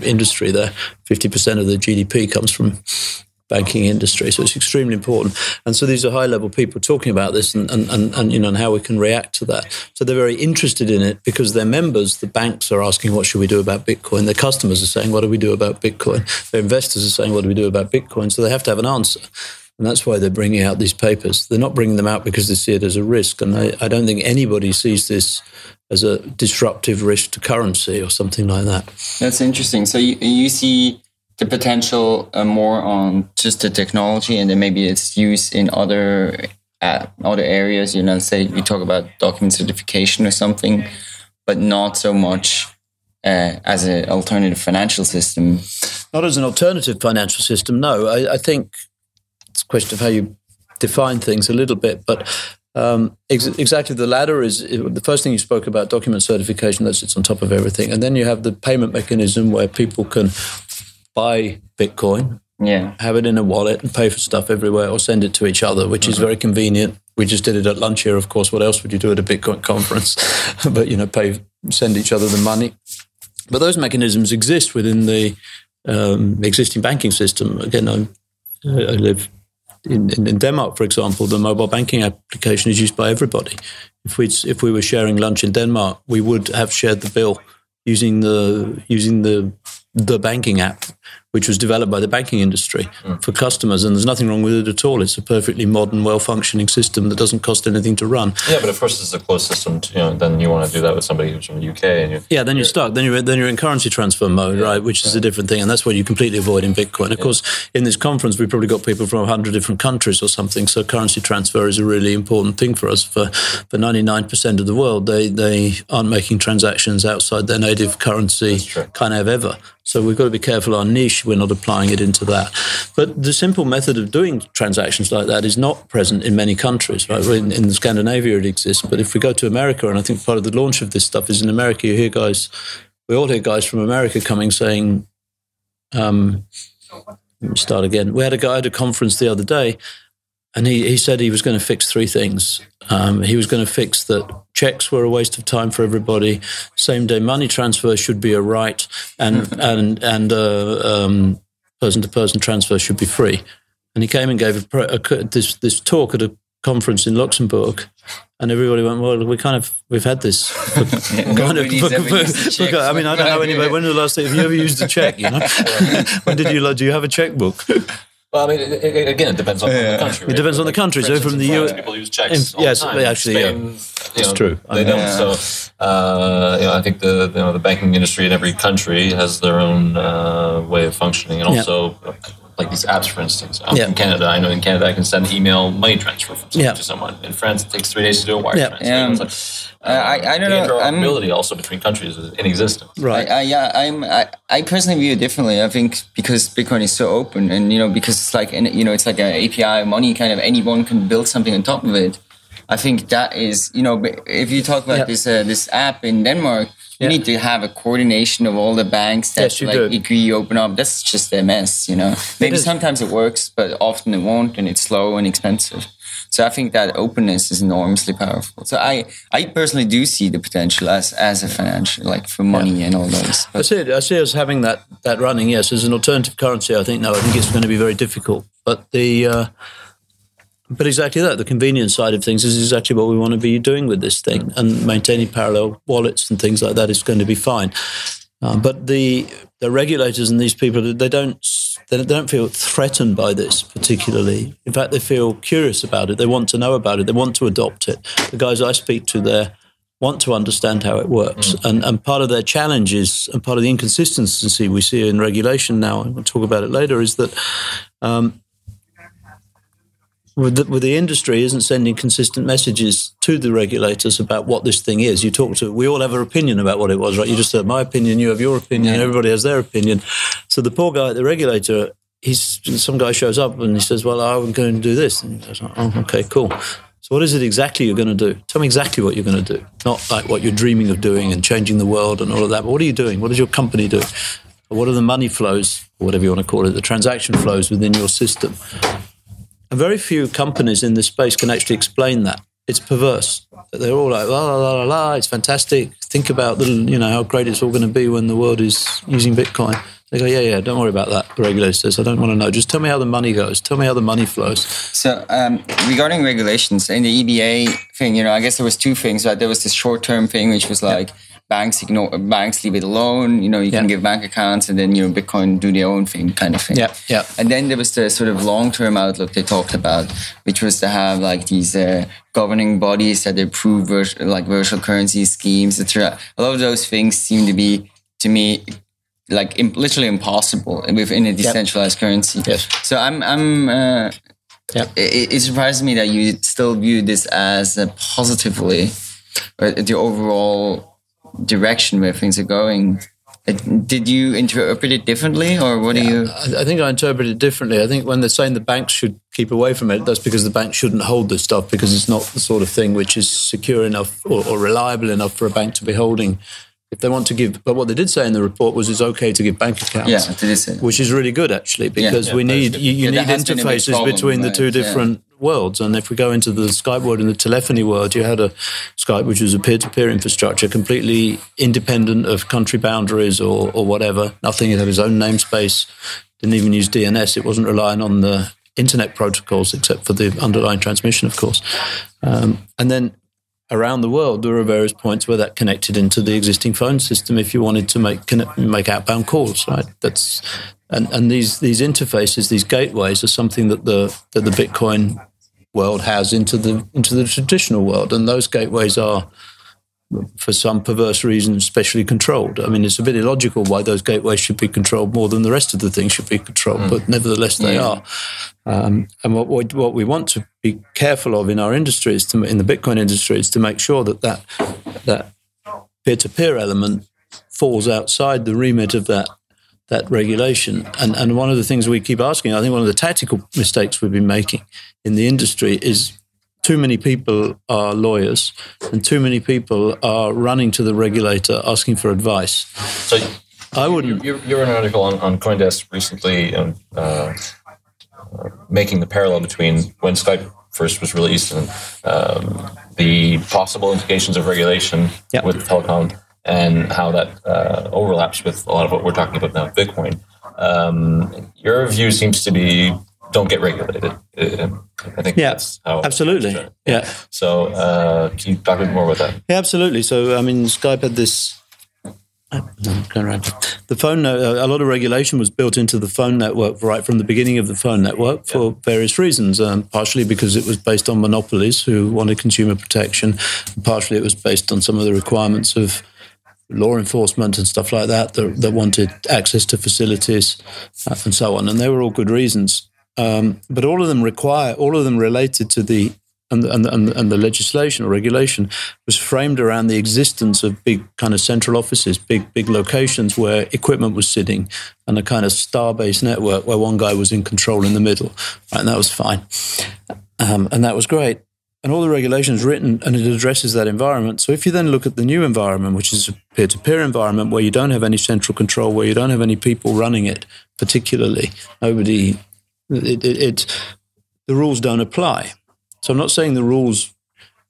industry there. 50% of the GDP comes from banking industry. So it's extremely important. And so these are high level people talking about this and, and, and, and, you know and how we can react to that. So they're very interested in it because their members, the banks are asking what should we do about Bitcoin. Their customers are saying, what do we do about Bitcoin? Their investors are saying, what do we do about Bitcoin? So they have to have an answer. And that's why they're bringing out these papers. They're not bringing them out because they see it as a risk. And I, I don't think anybody sees this as a disruptive risk to currency or something like that. That's interesting. So you, you see the potential uh, more on just the technology and then maybe its use in other uh, other areas you know say you talk about document certification or something but not so much uh, as an alternative financial system. Not as an alternative financial system no. I, I, think it's a question of how you define things a little bit but um, ex- exactly the latter is the first thing you spoke about document certification that sits on top of everything. And then you have the payment mechanism where people can buy Bitcoin, yeah, have it in a wallet and pay for stuff everywhere, or send it to each other, which mm-hmm. is very convenient. We just did it at lunch here, of course. What else would you do at a Bitcoin conference? but you know, pay, send each other the money. But those mechanisms exist within the um, existing banking system. Again, I, I live in, in, in, Denmark, for example. The mobile banking application is used by everybody. If we if we were sharing lunch in Denmark, we would have shared the bill using the using the the banking app, which was developed by the banking industry mm. for customers. And there's nothing wrong with it at all. It's a perfectly modern, well functioning system that doesn't cost anything to run. Yeah, but of course, it's a closed system. To, you know, then you want to do that with somebody who's from the UK. And you're, yeah, then you're stuck. Then you're, then you're in currency transfer mode, yeah. right? Which is a different thing. And that's what you completely avoid in Bitcoin. Of yeah. course, in this conference, we probably got people from 100 different countries or something. So currency transfer is a really important thing for us. For, for 99% of the world, they, they aren't making transactions outside their native currency kind of ever. So we've got to be careful our niche, we're not applying it into that. But the simple method of doing transactions like that is not present in many countries, right? In, in Scandinavia it exists. But if we go to America, and I think part of the launch of this stuff is in America, you hear guys, we all hear guys from America coming saying, um, let me start again. We had a guy at a conference the other day and he, he said he was going to fix three things. Um, he was going to fix that checks were a waste of time for everybody. Same day money transfer should be a right, and and and uh, um, person to person transfer should be free. And he came and gave a, a, this this talk at a conference in Luxembourg, and everybody went, "Well, we kind of we've had this." kind of, I mean, I don't know anybody. When was the last time have you ever used a check? You know, when did you? Do you have a checkbook? Well, I mean, it, it, again, it depends on, yeah. the country. Right? It depends on the country. so from the US, people use checks. In, yes, the actually, Spain, yeah, it's true. They don't. So, uh, you know, I think the you know the banking industry in every country has their own uh, way of functioning, and also. Yeah like these apps, for instance. Um, yeah. In Canada, I know in Canada I can send email money transfer from yeah. to someone. In France, it takes three days to do a wire yeah. transfer. Yeah. uh, I, I don't know. Interoperability also between countries is inexistent. Right. I, I, yeah. I'm. I, I personally view it differently. I think because Bitcoin is so open, and you know, because it's like, you know, it's like an API money kind of anyone can build something on top of it. I think that is, you know, if you talk about this uh, this app in Denmark, you yeah. need to have a coordination of all the banks that yes, like do. agree open up. That's just a mess, you know. Maybe sometimes it works, but often it won't, and it's slow and expensive. So I think that openness is enormously powerful. So I, I personally do see the potential as as a financial, like for money yeah. and all those. But I see it. I see us having that that running. Yes, as an alternative currency. I think no. I think it's going to be very difficult. But the uh, but exactly that. The convenience side of things is exactly what we want to be doing with this thing, and maintaining parallel wallets and things like that is going to be fine. Um, but the the regulators and these people they don't they don't feel threatened by this particularly. In fact, they feel curious about it. They want to know about it. They want to adopt it. The guys I speak to there want to understand how it works. Mm. And, and part of their challenge is, and part of the inconsistency we see in regulation now, and we'll talk about it later, is that um, with the, with the, industry isn't sending consistent messages to the regulators about what this thing is. You talk to, we all have our opinion about what it was, right? You just have my opinion, you have your opinion, yeah. everybody has their opinion. So the poor guy, at the regulator, he's some guy shows up and he says, "Well, I'm going to do this," and he goes, "Oh, okay, cool." So, what is it exactly you're going to do? Tell me exactly what you're going to do. Not like what you're dreaming of doing and changing the world and all of that, but what are you doing? What is your company doing? What are the money flows, or whatever you want to call it, the transaction flows within your system? And very few companies in this space can actually explain that. It's perverse. They're all like, la, la, la, la, la, it's fantastic. Think about the, you know, how great it's all going to be when the world is using Bitcoin. They go, yeah, yeah, don't worry about that. The regulator says, I don't want to know. Just tell me how the money goes. Tell me how the money flows. So, um, regarding regulations in the EBA thing, you know, I guess there was two things. Right, there was this short-term thing, which was like yeah. Banks ignore banks leave it alone. You know, you yeah. can give bank accounts, and then you know, Bitcoin do their own thing, kind of thing. Yeah, yeah. And then there was the sort of long-term outlook they talked about, which was to have like these uh, governing bodies that approve vir- like virtual currency schemes, etc. A lot of those things seem to be to me like Im- literally impossible within a decentralized yep. currency. Yes. So I'm I'm uh, yep. it, it, surprises me that you still view this as positively the overall direction where things are going. Uh, did you interpret it differently, or what yeah, do you? I think I interpret it differently. I think when they're saying the banks should keep away from it, that's because the bank shouldn't hold this stuff because it's not the sort of thing which is secure enough or, or reliable enough for a bank to be holding if they want to give, but what they did say in the report was it's okay to give bank accounts. Yeah, it is. Which is really good actually, because yeah, we need you, you yeah, need interfaces problem, between right? the two different yeah. Worlds. And if we go into the Skype world and the telephony world, you had a Skype which was a peer-to-peer infrastructure, completely independent of country boundaries or, or whatever. Nothing. It had its own namespace. Didn't even use DNS. It wasn't relying on the internet protocols except for the underlying transmission, of course. Um, and then around the world, there are various points where that connected into the existing phone system if you wanted to make connect, make outbound calls, right? That's and, and these these interfaces, these gateways, are something that the that the Bitcoin world has into the into the traditional world, and those gateways are for some perverse reason, specially controlled. I mean, it's a bit illogical why those gateways should be controlled more than the rest of the things should be controlled, mm. but nevertheless they yeah. are. Um, and what, what, what we want to be careful of in our industry is to, in the Bitcoin industry, is to make sure that that, that peer-to-peer element falls outside the remit of that that regulation. And and one of the things we keep asking, I think one of the tactical mistakes we've been making in the industry is too many people are lawyers and too many people are running to the regulator asking for advice. So I wouldn't. You, you, wrote an article on, on CoinDesk recently um, uh, uh, making the parallel between when Skype first was released and um, the possible implications of regulation yep. with telecom and how that uh, overlaps with a lot of what we're talking about now, Bitcoin. Um, your view seems to be don't get regulated. Uh, I think yeah, absolutely. Yeah. So uh, can you talk a bit more about that? Yeah, absolutely. So I mean, Skype had this. The phone, uh, a lot of regulation was built into the phone network right from the beginning of the phone network for yeah. various reasons. Um, partially because it was based on monopolies who wanted consumer protection, partially it was based on some of the requirements of law enforcement and stuff like that that, that wanted access to facilities uh, and so on. And they were all good reasons. Um, but all of them require, all of them related to the and, and, and, and the legislation or regulation was framed around the existence of big kind of central offices, big big locations where equipment was sitting, and a kind of star-based network where one guy was in control in the middle, right, and that was fine, um, and that was great. And all the regulations written, and it addresses that environment. So if you then look at the new environment, which is a peer-to-peer environment where you don't have any central control, where you don't have any people running it, particularly nobody it, it, it, the rules don't apply. So I'm not saying the rules.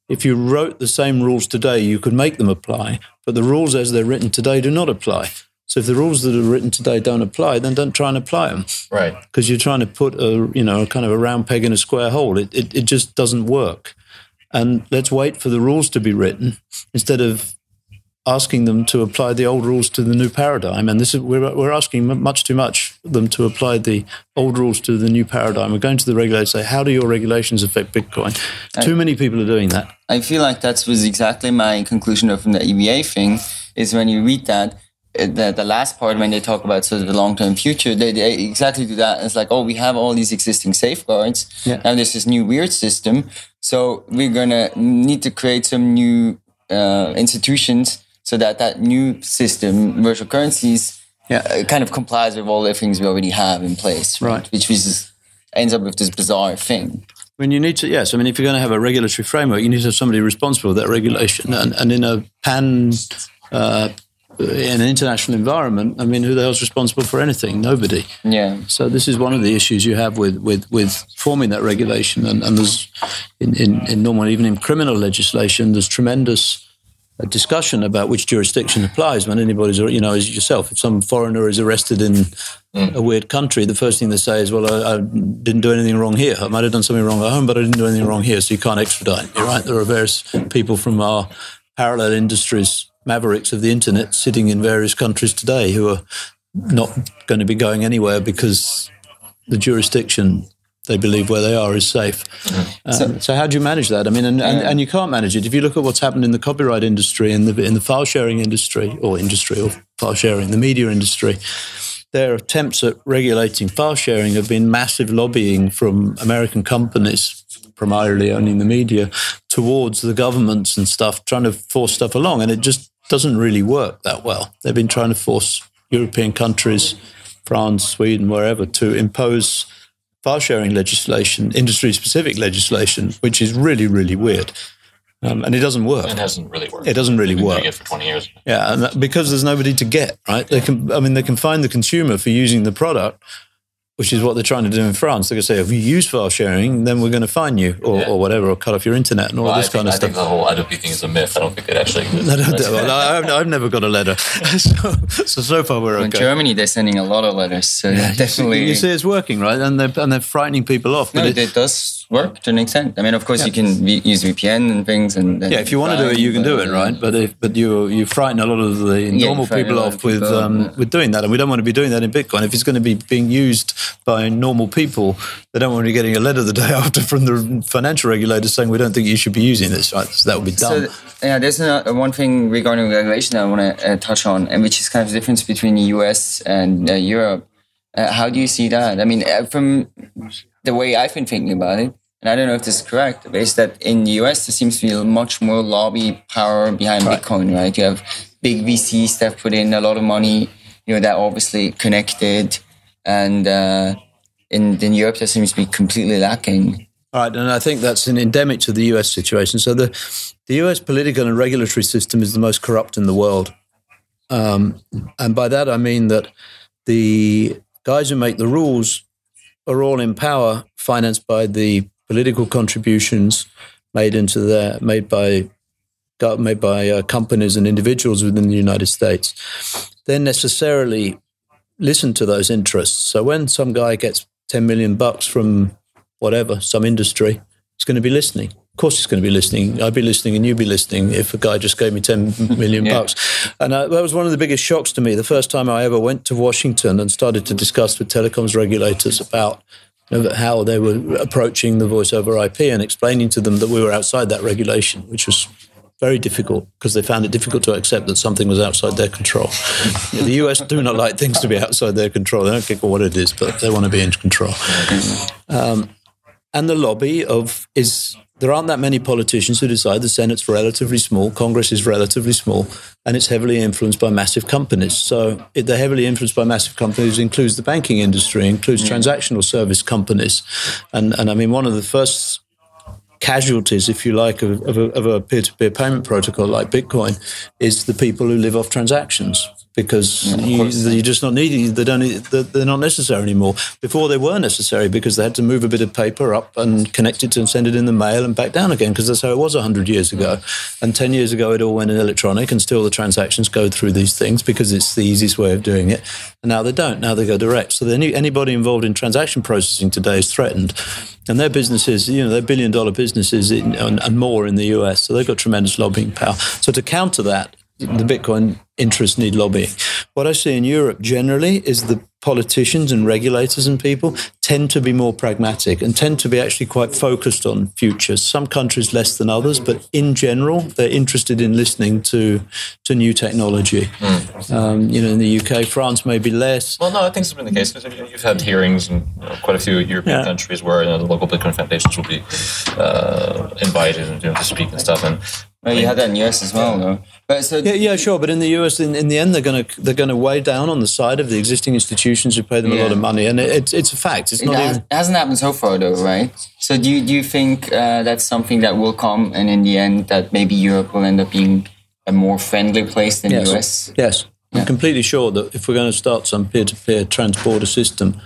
If you wrote the same rules today, you could make them apply, but the rules as they're written today do not apply. So if the rules that are written today don't apply, then don't try and apply them. Right. Because you're trying to put a you know a kind of a round peg in a square hole. It, it it just doesn't work. And let's wait for the rules to be written instead of asking them to apply the old rules to the new paradigm. And this is we're, we're asking much too much them to apply the old rules to the new paradigm. We're going to the regulator say, how do your regulations affect Bitcoin? I, too many people are doing that. I feel like that was exactly my conclusion from the EBA thing. Is when you read that. Uh, the, the last part when they talk about sort of the long-term future they, they exactly do that it's like oh we have all these existing safeguards yeah. now there's this new weird system so we're gonna need to create some new uh, institutions so that that new system, virtual currencies, yeah. Uh, kind of complies with all the things we already have in place, right? right. Which is, ends up with this bizarre thing. I mean, you need to, yes. I mean, if you're going to have a regulatory framework, you need to have somebody responsible for that regulation. And, and in a pan, uh, in an international environment, I mean, who the hell's responsible for anything? Nobody. Yeah. So this is one of the issues you have with with, with forming that regulation. And, and there's, in, in, in normal, even in criminal legislation, there's tremendous a discussion about which jurisdiction applies when anybody's, you know, as yourself, if some foreigner is arrested in mm. a weird country, the first thing they say is, well, I, I, didn't do anything wrong here. I might have done something wrong at home, but I didn't do anything wrong here, so you can't extradite me, right? There are various people from our parallel industries, mavericks of the internet, sitting in various countries today who are not going to be going anywhere because the jurisdiction they believe where they are is safe. Um, so, so, how do you manage that? I mean, and, and, and, you can't manage it if you look at what's happened in the copyright industry and the in the file sharing industry or industry or file sharing, the media industry. Their attempts at regulating file sharing have been massive lobbying from American companies, primarily owning the media, towards the governments and stuff, trying to force stuff along, and it just doesn't really work that well. They've been trying to force European countries, France, Sweden, wherever, to impose file sharing legislation, industry specific legislation, which is really, really weird. Um, and it doesn't work. It hasn't really worked. It doesn't really work. Doing it for twenty years. Yeah, and that, because there's nobody to get right. They can. I mean, they can find the consumer for using the product, which is what they're trying to do in France. They're going to say, if you use file sharing, then we're going to fine you or, yeah. or whatever, or cut off your internet and all well, this think, kind of I stuff. I think the whole Hadopi thing is a myth. I don't think it actually exists. no, no, well, I've, I've, never got a letter. so, so, so far we're okay. In Germany, they're sending a lot of letters. So yeah, definitely. You see, you see, it's working, right? And they're, and they're frightening people off. no, it, it, does work to an extent. I mean, of course, yeah. you can v- use VPN and things. and Yeah, if you want to do it, you can do it, right? But if, but you you frighten a lot of the normal people off with, um, with doing that. And we don't want to be doing that in Bitcoin. If it's going to be being used by normal people, they don't want to be getting a letter the day after from the financial regulator saying we don't think you should be using this. Right? So that would be dumb. So, yeah, there's a, one thing regarding regulation I want to uh, touch on, and which is kind of the difference between the US and uh, Europe. Uh, how do you see that? I mean, uh, from the way I've been thinking about it, and I don't know if this is correct, but is that in the US there seems to be much more lobby power behind right. Bitcoin, right? You have big VCs that put in a lot of money, you know, that obviously connected, and uh, in, in Europe that seems to be completely lacking. All right, and I think that's an endemic to the US situation. So the the US political and regulatory system is the most corrupt in the world, um, and by that I mean that the guys who make the rules are all in power, financed by the political contributions made into their made by made by uh, companies and individuals within the United States. They're necessarily listen to those interests. So when some guy gets 10 million bucks from whatever, some industry, he's going to be listening. Of course, he's going to be listening. I'd be listening and you'd be listening if a guy just gave me 10 million yeah. bucks. And uh, that was one of the biggest shocks to me. The first time I ever went to Washington and started to discuss with telecoms regulators about know, how they were approaching the voice over IP and explaining to them that we were outside that regulation, which was very difficult because they found it difficult to accept that something was outside their control. the US do not like things to be outside their control. They don't care what it is, but they want to be in control. Um, and the lobby of is there aren't that many politicians who decide the Senate's relatively small, Congress is relatively small, and it's heavily influenced by massive companies. So it, they're heavily influenced by massive companies includes the banking industry, includes mm. transactional service companies, and and I mean one of the first casualties, if you like, of, of, a, of a peer-to-peer payment protocol like Bitcoin is the people who live off transactions. Because you, you're just not needed. They don't. They're not necessary anymore. Before they were necessary because they had to move a bit of paper up and connect it to and send it in the mail and back down again because that's how it was hundred years ago. And ten years ago, it all went in electronic, and still the transactions go through these things because it's the easiest way of doing it. And now they don't. Now they go direct. So any, anybody involved in transaction processing today is threatened. And their businesses, you know, they're billion dollar businesses in, and, and more in the US. So they've got tremendous lobbying power. So to counter that, the Bitcoin interests need lobbying. What I see in Europe generally is the politicians and regulators and people tend to be more pragmatic and tend to be actually quite focused on futures. Some countries less than others, but in general, they're interested in listening to to new technology. Mm. Um, you know, in the UK, France maybe less. Well, no, I think it's been the case because you've had hearings in you know, quite a few European yeah. countries where you know, the local Bitcoin foundations will be uh, invited and, you know, to speak and stuff. And well, you had that in the US as well, though. But so yeah, yeah, sure. But in the US, in, in the end, they're going to they're going to weigh down on the side of the existing institutions who pay them yeah. a lot of money, and it, it's it's a fact. It's it not. Has, even... It hasn't happened so far, though, right? So do you do you think uh, that's something that will come, and in the end, that maybe Europe will end up being a more friendly place than yes. the US? Yes, yeah. I'm completely sure that if we're going to start some peer-to-peer transporter system,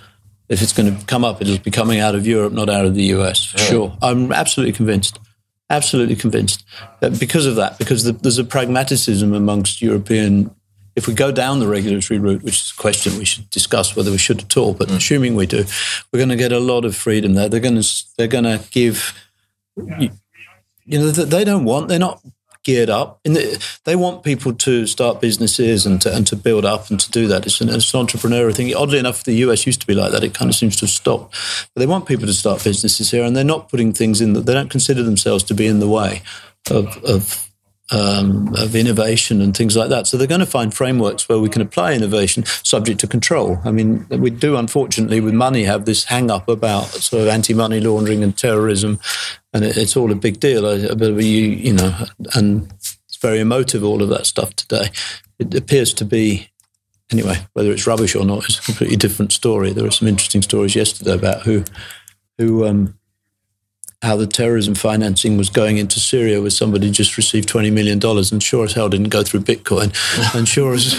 if it's going to come up, it'll be coming out of Europe, not out of the US. For yeah. Sure, I'm absolutely convinced. Absolutely convinced that because of that, because the, there's a pragmatism amongst European. If we go down the regulatory route, which is a question we should discuss whether we should at all, but mm. assuming we do, we're going to get a lot of freedom there. They're going to they're going to give you, you know they don't want they're not geared up. The, they want people to start businesses and to, and to build up and to do that. It's an, it's an entrepreneurial thing. Oddly enough, the US used to be like that. It kind of seems to have stopped. But they want people to start businesses here, and they're not putting things in that they don't consider themselves to be in the way of, of um, of innovation and things like that. So they're going to find frameworks where we can apply innovation subject to control. I mean, we do unfortunately with money have this hang up about sort of anti-money laundering and terrorism, and it, it's all a big deal. You, you know, and it's very emotive. All of that stuff today. It appears to be. Anyway, whether it's rubbish or not is a completely different story. There were some interesting stories yesterday about who, who um, how the terrorism financing was going into Syria, where somebody just received twenty million dollars, and sure as hell didn't go through Bitcoin, and sure as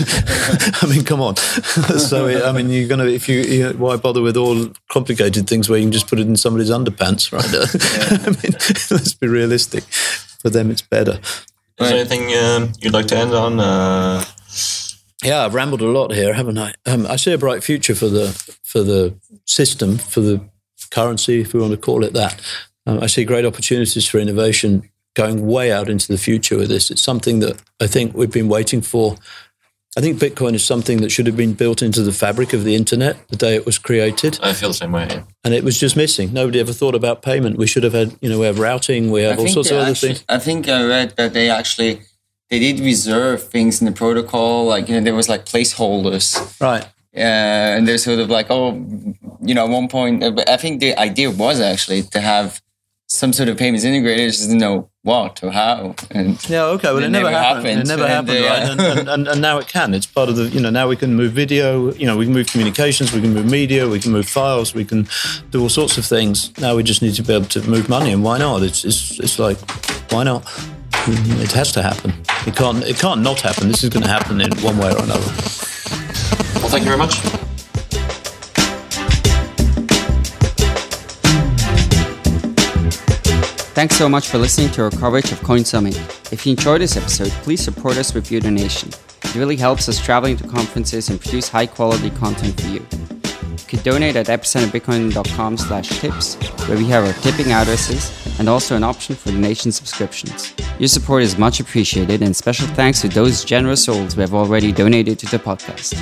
I mean, come on. so I mean, you're gonna if you, you know, why bother with all complicated things where you can just put it in somebody's underpants, right? I mean, let's be realistic. For them, it's better. Is there anything um, you'd like to end on? Uh... Yeah, I've rambled a lot here, haven't I? Um, I see a bright future for the for the system, for the currency, if we want to call it that. Um, I see great opportunities for innovation going way out into the future with this. It's something that I think we've been waiting for. I think Bitcoin is something that should have been built into the fabric of the internet the day it was created. I feel the same way. Yeah. And it was just missing. Nobody ever thought about payment. We should have had, you know, we have routing, we have I all sorts of other actually, things. I think I read that they actually they did reserve things in the protocol. Like you know, there was like placeholders. Right. Uh, and they're sort of like, oh, you know, at one point, I think the idea was actually to have some sort of payments integrator just didn't know what or how. And yeah, okay. Well, it, it never, happened. happened. It never and happened, right? And, and, and, and, now it can. It's part of the. You know, now we can move video. You know, we can move communications. We can move media. We can move files. We can do all sorts of things. Now we just need to be able to move money, and why not? It's it's, it's like, why not? It has to happen. It can't. It can't not happen. This is going to happen in one way or another. Well, thank you very much. Thanks so much for listening to our coverage of Coin Summit. If you enjoyed this episode, please support us with your donation. It really helps us traveling to conferences and produce high quality content for you. You can donate at epicenterbitcoin.com slash tips, where we have our tipping addresses and also an option for donation subscriptions. Your support is much appreciated and special thanks to those generous souls who have already donated to the podcast.